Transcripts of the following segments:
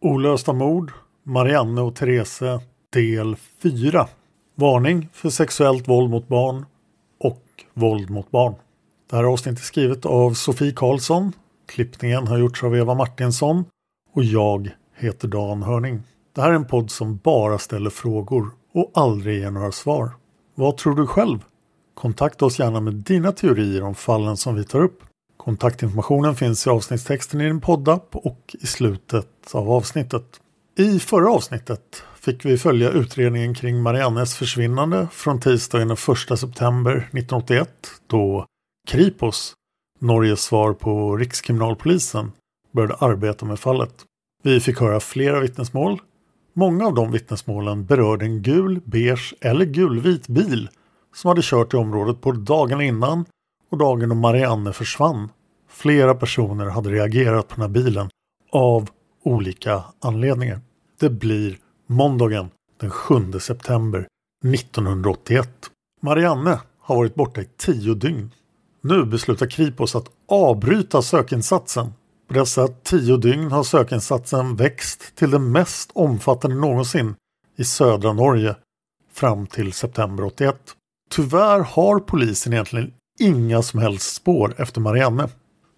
Olösta mord, Marianne och Therese del 4. Varning för sexuellt våld mot barn och våld mot barn. Det här avsnittet är skrivet av Sofie Karlsson. Klippningen har gjorts av Eva Martinsson och jag heter Dan Hörning. Det här är en podd som bara ställer frågor och aldrig ger några svar. Vad tror du själv? Kontakta oss gärna med dina teorier om fallen som vi tar upp. Kontaktinformationen finns i avsnittstexten i din poddapp och i slutet av avsnittet. I förra avsnittet fick vi följa utredningen kring Mariannes försvinnande från tisdagen den 1 september 1981 då Kripos, Norges svar på Rikskriminalpolisen, började arbeta med fallet. Vi fick höra flera vittnesmål. Många av de vittnesmålen berörde en gul, beige eller gulvit bil som hade kört i området både dagen innan och dagen då Marianne försvann. Flera personer hade reagerat på den här bilen av olika anledningar. Det blir måndagen den 7 september 1981. Marianne har varit borta i tio dygn. Nu beslutar Kripos att avbryta sökinsatsen. På dessa tio dygn har sökinsatsen växt till den mest omfattande någonsin i södra Norge fram till september 81. Tyvärr har polisen egentligen inga som helst spår efter Marianne.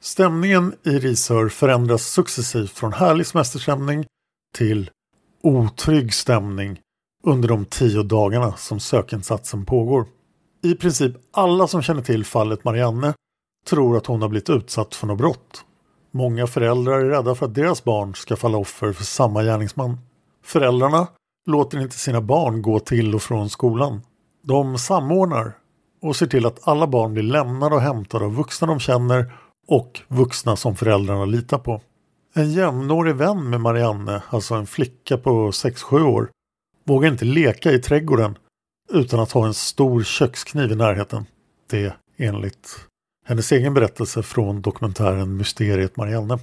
Stämningen i Risör förändras successivt från härlig semesterstämning till otrygg stämning under de tio dagarna som sökinsatsen pågår. I princip alla som känner till fallet Marianne tror att hon har blivit utsatt för något brott. Många föräldrar är rädda för att deras barn ska falla offer för samma gärningsman. Föräldrarna låter inte sina barn gå till och från skolan. De samordnar och ser till att alla barn blir lämnade och hämtade av vuxna de känner och vuxna som föräldrarna litar på. En jämnårig vän med Marianne, alltså en flicka på 6-7 år, vågar inte leka i trädgården utan att ha en stor kökskniv i närheten. Det enligt hennes egen berättelse från dokumentären Mysteriet Marianne.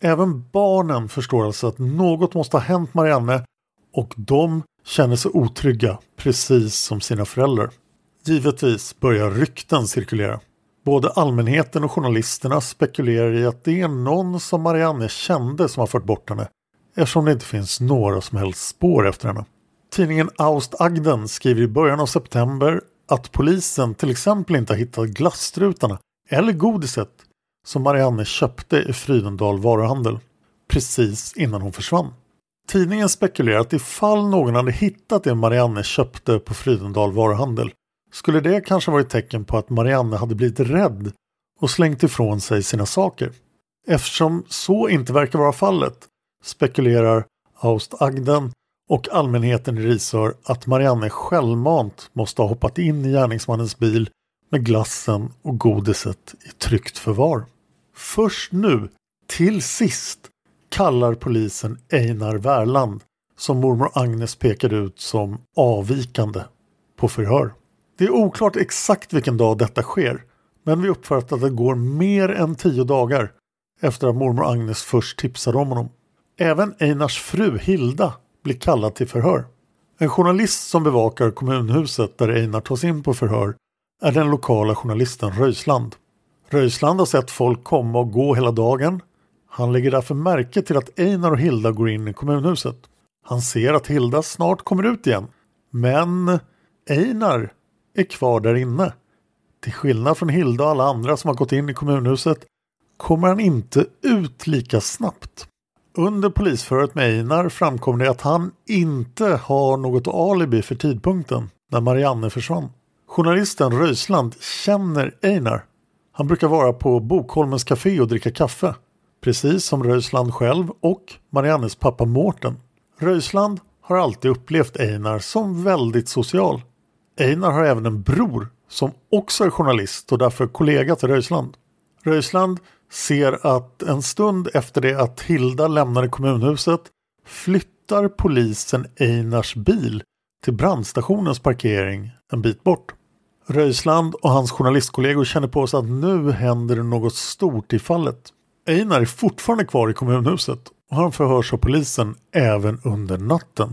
Även barnen förstår alltså att något måste ha hänt Marianne och de känner sig otrygga, precis som sina föräldrar. Givetvis börjar rykten cirkulera. Både allmänheten och journalisterna spekulerar i att det är någon som Marianne kände som har fört bort henne eftersom det inte finns några som helst spår efter henne. Tidningen Aust Agden skriver i början av september att polisen till exempel inte har hittat glasstrutarna eller godiset som Marianne köpte i Frydendal varuhandel precis innan hon försvann. Tidningen spekulerar att ifall någon hade hittat det Marianne köpte på Frydendal varuhandel skulle det kanske varit tecken på att Marianne hade blivit rädd och slängt ifrån sig sina saker. Eftersom så inte verkar vara fallet spekulerar Aust Agden och allmänheten i Risör att Marianne självmant måste ha hoppat in i gärningsmannens bil med glassen och godiset i tryggt förvar. Först nu, till sist, kallar polisen Einar Värland som mormor Agnes pekade ut som avvikande på förhör. Det är oklart exakt vilken dag detta sker men vi uppfattar att det går mer än tio dagar efter att mormor Agnes först tipsade om honom. Även Einars fru Hilda blir kallad till förhör. En journalist som bevakar kommunhuset där Einar tas in på förhör är den lokala journalisten Röisland. Röisland har sett folk komma och gå hela dagen. Han lägger därför märke till att Einar och Hilda går in i kommunhuset. Han ser att Hilda snart kommer ut igen. Men Einar är kvar där inne. Till skillnad från Hilda och alla andra som har gått in i kommunhuset kommer han inte ut lika snabbt. Under polisförhöret med Einar framkom det att han inte har något alibi för tidpunkten när Marianne försvann. Journalisten Röisland känner Einar. Han brukar vara på Bokholmens café och dricka kaffe. Precis som Röisland själv och Mariannes pappa Mårten. Röisland har alltid upplevt Einar som väldigt social. Einar har även en bror som också är journalist och därför kollega till Röisland. Röisland ser att en stund efter det att Hilda lämnade kommunhuset flyttar polisen Einars bil till brandstationens parkering en bit bort. Röisland och hans journalistkollegor känner på sig att nu händer det något stort i fallet. Einar är fortfarande kvar i kommunhuset och han förhörs av polisen även under natten.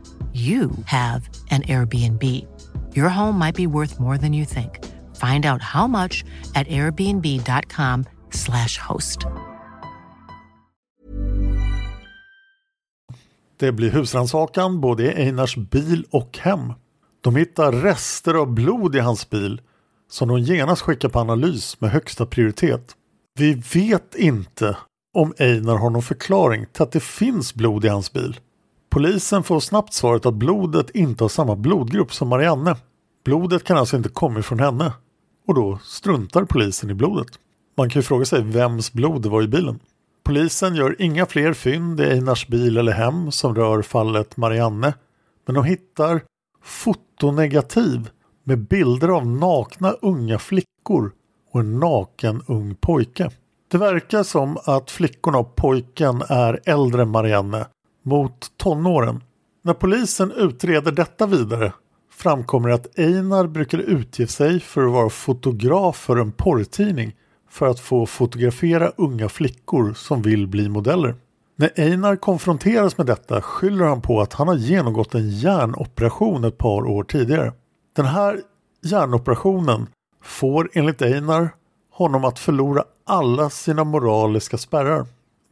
you have an Airbnb. Your home might be worth more than you think. Find out how much at airbnb.com/slash host. Det blir husrannsakan både i Einars bil och hem. De hittar rester av blod i hans bil som de genast skickar på analys med högsta prioritet. Vi vet inte om Einar har någon förklaring till att det finns blod i hans bil. Polisen får snabbt svaret att blodet inte har samma blodgrupp som Marianne. Blodet kan alltså inte komma från henne. Och då struntar polisen i blodet. Man kan ju fråga sig vems blod det var i bilen. Polisen gör inga fler fynd i Einars bil eller hem som rör fallet Marianne. Men de hittar fotonegativ med bilder av nakna unga flickor och en naken ung pojke. Det verkar som att flickorna och pojken är äldre än Marianne mot tonåren. När polisen utreder detta vidare framkommer att Einar brukar utge sig för att vara fotograf för en porrtidning för att få fotografera unga flickor som vill bli modeller. När Einar konfronteras med detta skyller han på att han har genomgått en hjärnoperation ett par år tidigare. Den här hjärnoperationen får enligt Einar honom att förlora alla sina moraliska spärrar.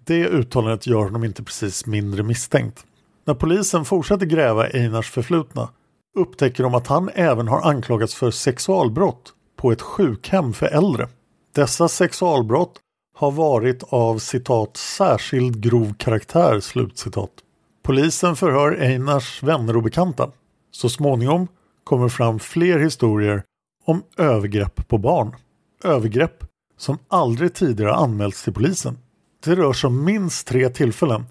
Det uttalandet gör honom inte precis mindre misstänkt. När polisen fortsätter gräva i Einars förflutna upptäcker de att han även har anklagats för sexualbrott på ett sjukhem för äldre. Dessa sexualbrott har varit av citat särskild grov karaktär slutcitat. Polisen förhör Einars vänner och bekanta. Så småningom kommer fram fler historier om övergrepp på barn. Övergrepp som aldrig tidigare anmälts till polisen. Det rör sig om minst tre tillfällen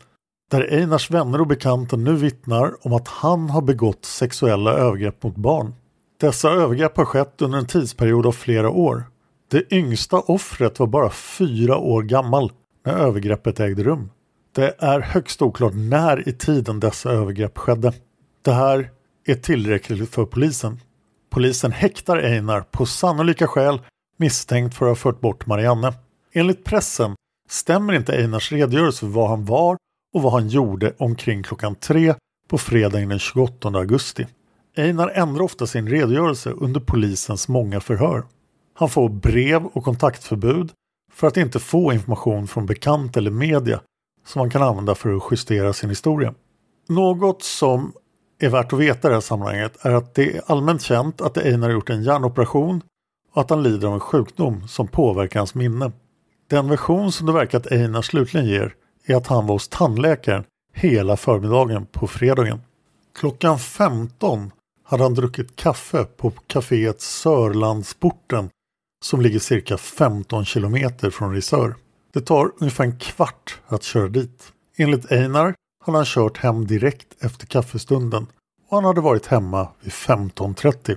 där Einars vänner och bekanta nu vittnar om att han har begått sexuella övergrepp mot barn. Dessa övergrepp har skett under en tidsperiod av flera år. Det yngsta offret var bara fyra år gammal när övergreppet ägde rum. Det är högst oklart när i tiden dessa övergrepp skedde. Det här är tillräckligt för polisen. Polisen häktar Einar på sannolika skäl misstänkt för att ha fört bort Marianne. Enligt pressen stämmer inte Einars redogörelse för var han var och vad han gjorde omkring klockan tre på fredagen den 28 augusti. Einar ändrar ofta sin redogörelse under polisens många förhör. Han får brev och kontaktförbud för att inte få information från bekant eller media som han kan använda för att justera sin historia. Något som är värt att veta i det här sammanhanget är att det är allmänt känt att Einar har gjort en hjärnoperation och att han lider av en sjukdom som påverkar hans minne. Den version som det verkar att Einar slutligen ger är att han var hos tandläkaren hela förmiddagen på fredagen. Klockan 15 hade han druckit kaffe på kaféet Sörlandsporten som ligger cirka 15 kilometer från Risör. Det tar ungefär en kvart att köra dit. Enligt Einar hade han kört hem direkt efter kaffestunden och han hade varit hemma vid 15.30.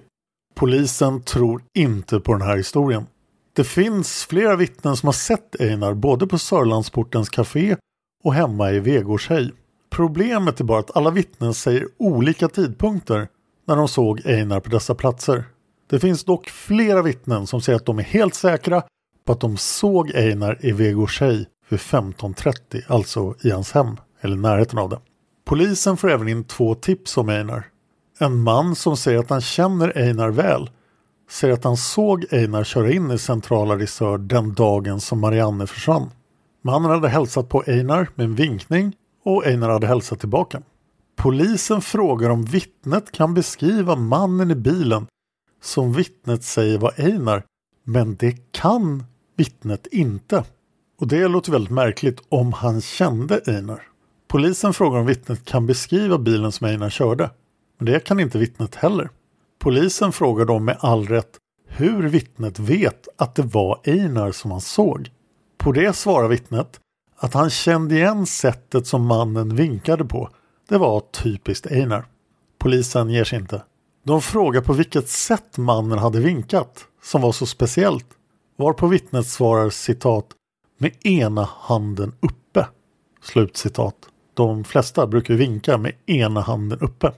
Polisen tror inte på den här historien. Det finns flera vittnen som har sett Einar både på Sörlandsportens café och hemma i Vegårshej. Problemet är bara att alla vittnen säger olika tidpunkter när de såg Einar på dessa platser. Det finns dock flera vittnen som säger att de är helt säkra på att de såg Einar i Vegårshej vid 15.30, alltså i hans hem eller närheten av det. Polisen får även in två tips om Einar. En man som säger att han känner Einar väl säger att han såg Einar köra in i centrala Risör den dagen som Marianne försvann. Mannen hade hälsat på Einar med en vinkning och Einar hade hälsat tillbaka. Polisen frågar om vittnet kan beskriva mannen i bilen som vittnet säger var Einar, men det kan vittnet inte. Och det låter väldigt märkligt om han kände Einar. Polisen frågar om vittnet kan beskriva bilen som Einar körde, men det kan inte vittnet heller. Polisen frågar då med all rätt hur vittnet vet att det var Einar som han såg. På det svarar vittnet att han kände igen sättet som mannen vinkade på. Det var typiskt Einar. Polisen ger sig inte. De frågar på vilket sätt mannen hade vinkat, som var så speciellt. Varpå vittnet svarar citat med ena handen uppe. Slutcitat. De flesta brukar vinka med ena handen uppe.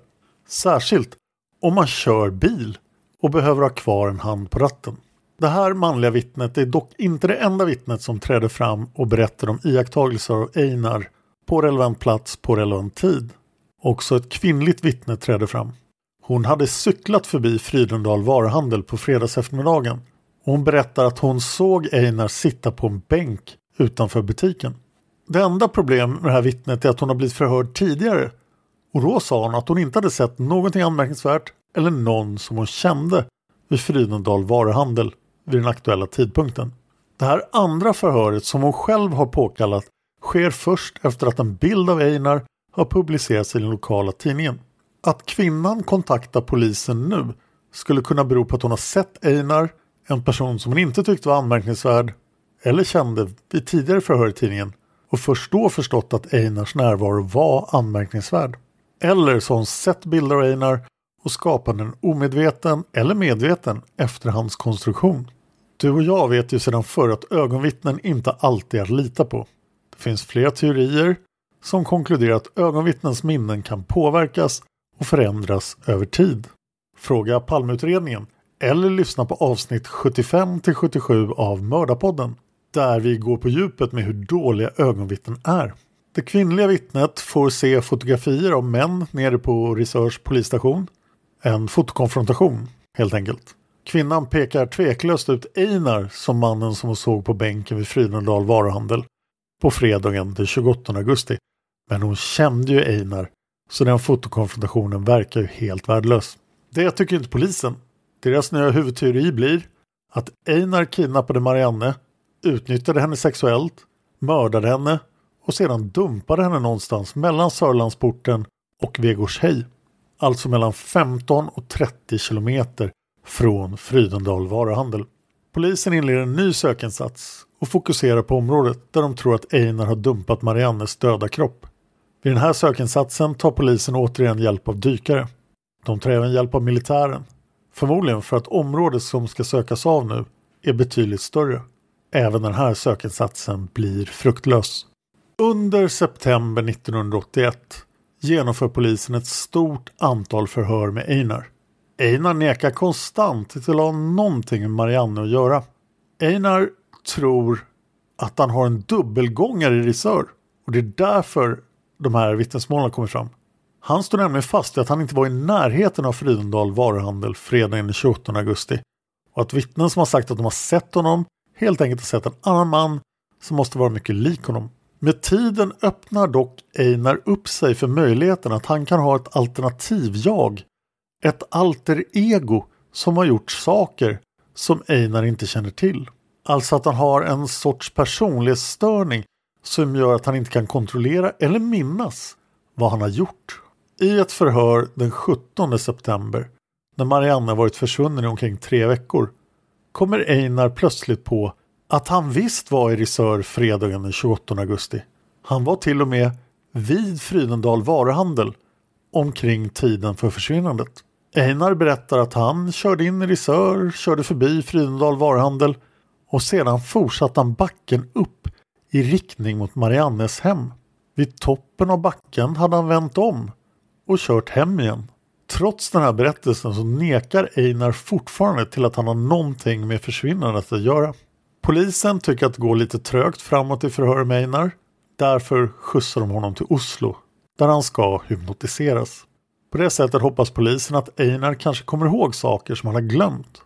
Särskilt om man kör bil och behöver ha kvar en hand på ratten. Det här manliga vittnet är dock inte det enda vittnet som träder fram och berättar om iakttagelser av Einar på relevant plats på relevant tid. Också ett kvinnligt vittne träder fram. Hon hade cyklat förbi Fridendal varuhandel på fredagseftermiddagen och hon berättar att hon såg Einar sitta på en bänk utanför butiken. Det enda problemet med det här vittnet är att hon har blivit förhörd tidigare och då sa hon att hon inte hade sett någonting anmärkningsvärt eller någon som hon kände vid Fridendal varuhandel vid den aktuella tidpunkten. Det här andra förhöret som hon själv har påkallat sker först efter att en bild av Einar har publicerats i den lokala tidningen. Att kvinnan kontaktar polisen nu skulle kunna bero på att hon har sett Einar, en person som hon inte tyckte var anmärkningsvärd eller kände vid tidigare förhör i tidningen och först då förstått att Einars närvaro var anmärkningsvärd. Eller så har hon sett bilder av Einar och skapat en omedveten eller medveten efterhandskonstruktion. Du och jag vet ju sedan förr att ögonvittnen inte alltid är att lita på. Det finns flera teorier som konkluderar att ögonvittnens minnen kan påverkas och förändras över tid. Fråga Palmeutredningen eller lyssna på avsnitt 75 till 77 av Mördarpodden där vi går på djupet med hur dåliga ögonvittnen är. Det kvinnliga vittnet får se fotografier av män nere på Risörs polisstation. En fotokonfrontation helt enkelt. Kvinnan pekar tveklöst ut Einar som mannen som hon såg på bänken vid Fridendal varuhandel på fredagen den 28 augusti. Men hon kände ju Einar så den fotokonfrontationen verkar ju helt värdelös. Det tycker inte polisen. Deras nya huvudteori blir att Einar kidnappade Marianne, utnyttjade henne sexuellt, mördade henne och sedan dumpade henne någonstans mellan Sörlandsporten och Vegårshej. Alltså mellan 15 och 30 kilometer från Frydendal varuhandel. Polisen inleder en ny sökinsats och fokuserar på området där de tror att Einar har dumpat Mariannes döda kropp. Vid den här sökinsatsen tar polisen återigen hjälp av dykare. De tar även hjälp av militären. Förmodligen för att området som ska sökas av nu är betydligt större. Även den här sökinsatsen blir fruktlös. Under september 1981 genomför polisen ett stort antal förhör med Einar. Einar nekar konstant till att ha någonting med Marianne att göra. Einar tror att han har en dubbelgångare i Risör och det är därför de här vittnesmålen kommer fram. Han står nämligen fast i att han inte var i närheten av Fridendal varuhandel fredagen den 28 augusti och att vittnen som har sagt att de har sett honom helt enkelt har sett en annan man som måste vara mycket lik honom. Med tiden öppnar dock Einar upp sig för möjligheten att han kan ha ett alternativ-jag. Ett alter ego som har gjort saker som Einar inte känner till. Alltså att han har en sorts personlighetsstörning som gör att han inte kan kontrollera eller minnas vad han har gjort. I ett förhör den 17 september när Marianne varit försvunnen i omkring tre veckor kommer Einar plötsligt på att han visst var i Risör fredagen den 28 augusti. Han var till och med vid Frydendal varuhandel omkring tiden för försvinnandet. Einar berättar att han körde in i Risör, körde förbi Frydendal varuhandel och sedan fortsatte han backen upp i riktning mot Mariannes hem. Vid toppen av backen hade han vänt om och kört hem igen. Trots den här berättelsen så nekar Einar fortfarande till att han har någonting med försvinnandet att göra. Polisen tycker att det går lite trögt framåt i förhör med Einar. Därför skjutsar de honom till Oslo där han ska hypnotiseras. På det sättet hoppas polisen att Einar kanske kommer ihåg saker som han har glömt.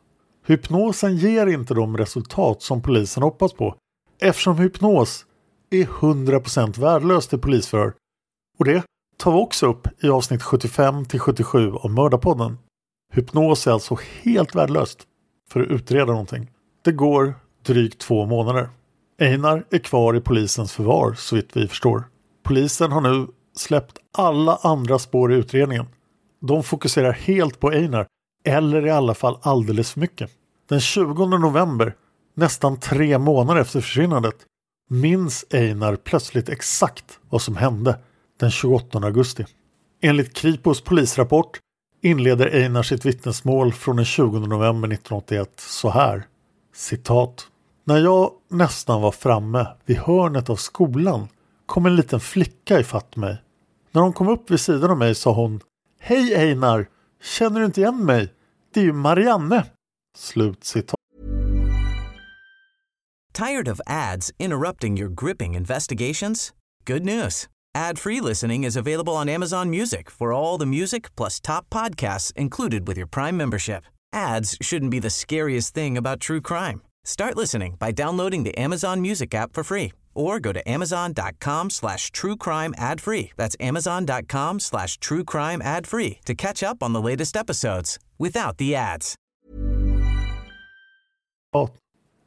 Hypnosen ger inte de resultat som polisen hoppas på eftersom hypnos är 100% värdelöst i polisförhör. Och det tar vi också upp i avsnitt 75 till 77 av Mördarpodden. Hypnos är alltså helt värdelöst för att utreda någonting. Det går drygt två månader. Einar är kvar i polisens förvar så vitt vi förstår. Polisen har nu släppt alla andra spår i utredningen. De fokuserar helt på Einar, eller i alla fall alldeles för mycket. Den 20 november, nästan tre månader efter försvinnandet, minns Einar plötsligt exakt vad som hände den 28 augusti. Enligt Kripos polisrapport inleder Einar sitt vittnesmål från den 20 november 1981 så här. Citat. När jag nästan var framme vid hörnet av skolan kom en liten flicka ifatt mig. När hon kom upp vid sidan av mig sa hon Hej Einar! Känner du inte igen mig? Det är ju Marianne! Slut citat. Tired of ads interrupting your gripping investigations? Good news. Ad-free listening is available on Amazon Music for all the music plus top podcasts included with your Prime membership. Ads shouldn't be the scariest thing about true crime. Start listening by downloading the Amazon Music app for free or go to amazon.com slash truecrime ad free. That's amazon.com slash truecrime ad free to catch up on the latest episodes without the ads.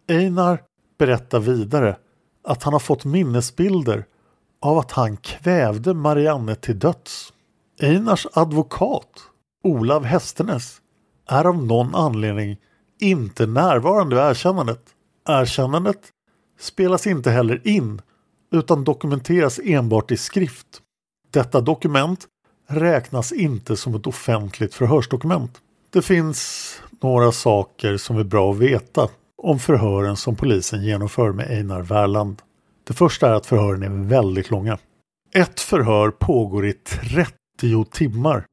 Einar berättar vidare att han har fått minnesbilder av att han kvävde Marianne till döds. Einars advokat, Olav Hästernes, är av någon anledning inte närvarande vid erkännandet. Erkännandet spelas inte heller in utan dokumenteras enbart i skrift. Detta dokument räknas inte som ett offentligt förhörsdokument. Det finns några saker som är bra att veta om förhören som polisen genomför med Einar Wärland. Det första är att förhören är väldigt långa. Ett förhör pågår i 30 timmar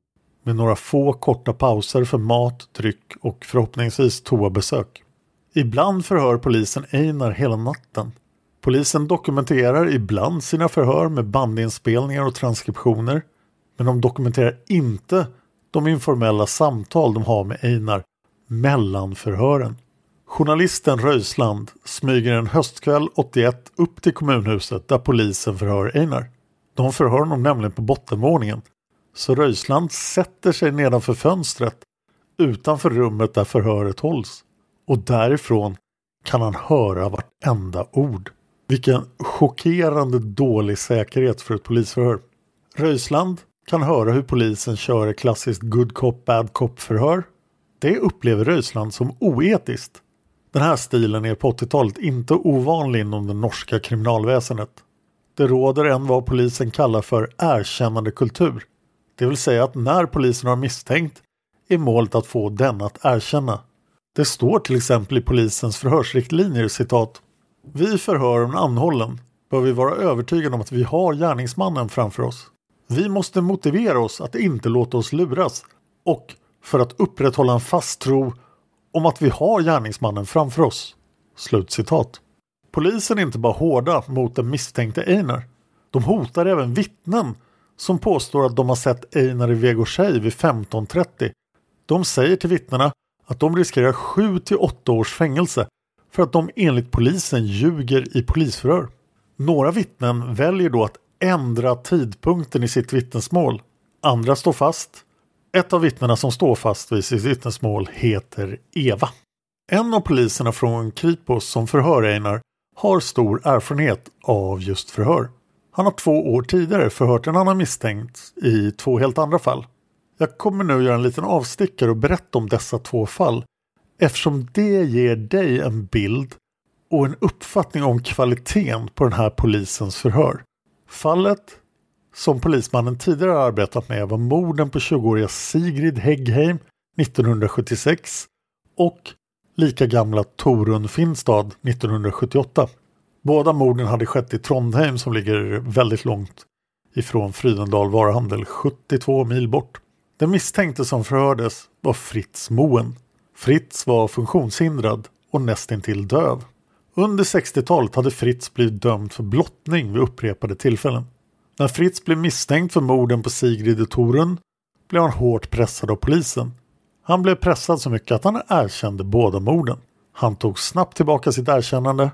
med några få korta pauser för mat, dryck och förhoppningsvis toabesök. Ibland förhör polisen Einar hela natten. Polisen dokumenterar ibland sina förhör med bandinspelningar och transkriptioner men de dokumenterar inte de informella samtal de har med Einar mellan förhören. Journalisten Röisland smyger en höstkväll 81 upp till kommunhuset där polisen förhör Einar. De förhör honom nämligen på bottenvåningen. Så Röisland sätter sig nedanför fönstret utanför rummet där förhöret hålls. Och därifrån kan han höra vartenda ord. Vilken chockerande dålig säkerhet för ett polisförhör. Röisland kan höra hur polisen kör ett klassiskt good cop bad cop förhör. Det upplever Röisland som oetiskt. Den här stilen är på 80-talet inte ovanlig inom det norska kriminalväsendet. Det råder en vad polisen kallar för erkännande kultur. Det vill säga att när polisen har misstänkt är målet att få den att erkänna. Det står till exempel i polisens förhörsriktlinjer citat Vi förhör en anhållen bör vi vara övertygade om att vi har gärningsmannen framför oss. Vi måste motivera oss att inte låta oss luras och för att upprätthålla en fast tro om att vi har gärningsmannen framför oss. Slutcitat. Polisen är inte bara hårda mot den misstänkte Einar. De hotar även vittnen som påstår att de har sett Einar i Vegårshej vid 15.30. De säger till vittnena att de riskerar 7 till 8 års fängelse för att de enligt polisen ljuger i polisförhör. Några vittnen väljer då att ändra tidpunkten i sitt vittnesmål. Andra står fast. Ett av vittnena som står fast vid sitt vittnesmål heter Eva. En av poliserna från Kripos som förhör Einar har stor erfarenhet av just förhör. Han har två år tidigare förhört en annan misstänkt i två helt andra fall. Jag kommer nu göra en liten avstickare och berätta om dessa två fall eftersom det ger dig en bild och en uppfattning om kvaliteten på den här polisens förhör. Fallet som polismannen tidigare arbetat med var morden på 20-åriga Sigrid Häggheim 1976 och lika gamla Torun Finstad 1978. Båda morden hade skett i Trondheim som ligger väldigt långt ifrån Frydendal varuhandel, 72 mil bort. Den misstänkte som förhördes var Fritz Moen. Fritz var funktionshindrad och nästintill döv. Under 60-talet hade Fritz blivit dömd för blottning vid upprepade tillfällen. När Fritz blev misstänkt för morden på Sigrid och Torun blev han hårt pressad av polisen. Han blev pressad så mycket att han erkände båda morden. Han tog snabbt tillbaka sitt erkännande.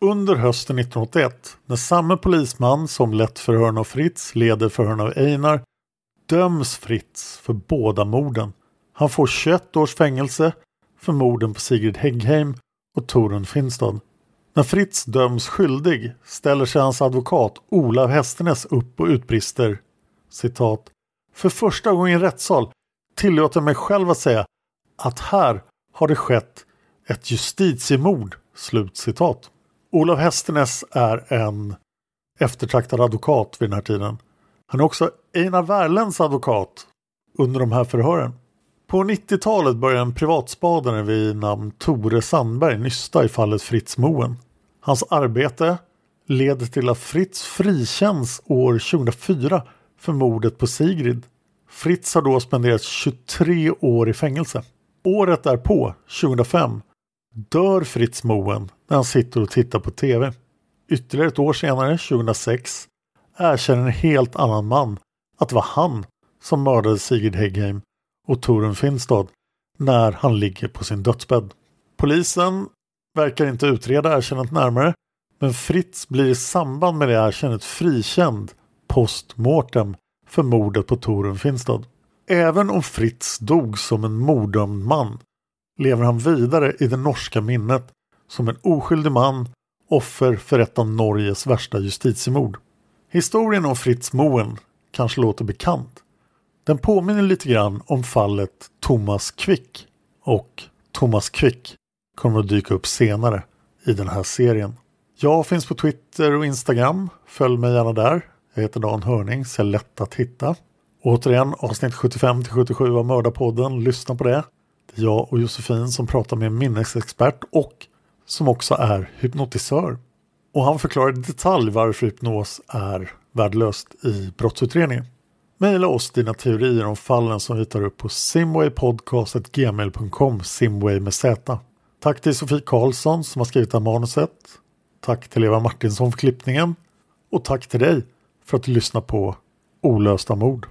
Under hösten 1981, när samme polisman som lett förhören av Fritz leder förhören av Einar, döms Fritz för båda morden. Han får 21 års fängelse för morden på Sigrid Häggheim och Torun Finstad. När Fritz döms skyldig ställer sig hans advokat Olav Hästernes upp och utbrister citat För första gången i en rättssal tillåter jag mig själv att säga att här har det skett ett justitiemord. Slut citat. Olav Hästernes är en eftertraktad advokat vid den här tiden. Han är också Einar Wärlens advokat under de här förhören. På 90-talet börjar en privatspadare vid namn Tore Sandberg nysta i fallet Fritz Moen. Hans arbete leder till att Fritz frikänns år 2004 för mordet på Sigrid. Fritz har då spenderat 23 år i fängelse. Året därpå, 2005, dör Fritz Moen när han sitter och tittar på TV. Ytterligare ett år senare, 2006, erkänner en helt annan man att det var han som mördade Sigrid Häggheim och Torun Finstad när han ligger på sin dödsbädd. Polisen verkar inte utreda erkännandet närmare men Fritz blir i samband med det erkännandet frikänd post mortem för mordet på Torun Finstad. Även om Fritz dog som en morddömd man lever han vidare i det norska minnet som en oskyldig man, offer för ett av Norges värsta justitiemord. Historien om Fritz Moen kanske låter bekant. Den påminner lite grann om fallet Thomas Quick och Thomas Quick kommer att dyka upp senare i den här serien. Jag finns på Twitter och Instagram. Följ mig gärna där. Jag heter Dan Hörning, så är lätt att hitta. Återigen avsnitt 75 77 av Mördarpodden. Lyssna på det. Jag och Josefin som pratar med en minnesexpert och som också är hypnotisör. Och han förklarar i detalj varför hypnos är värdelöst i brottsutredningen. Maila oss dina teorier om fallen som vi tar upp på simwaypodcast.gmail.com simway med z. Tack till Sofie Karlsson som har skrivit det här manuset. Tack till Eva Martinsson för klippningen. Och tack till dig för att du lyssnar på Olösta mord.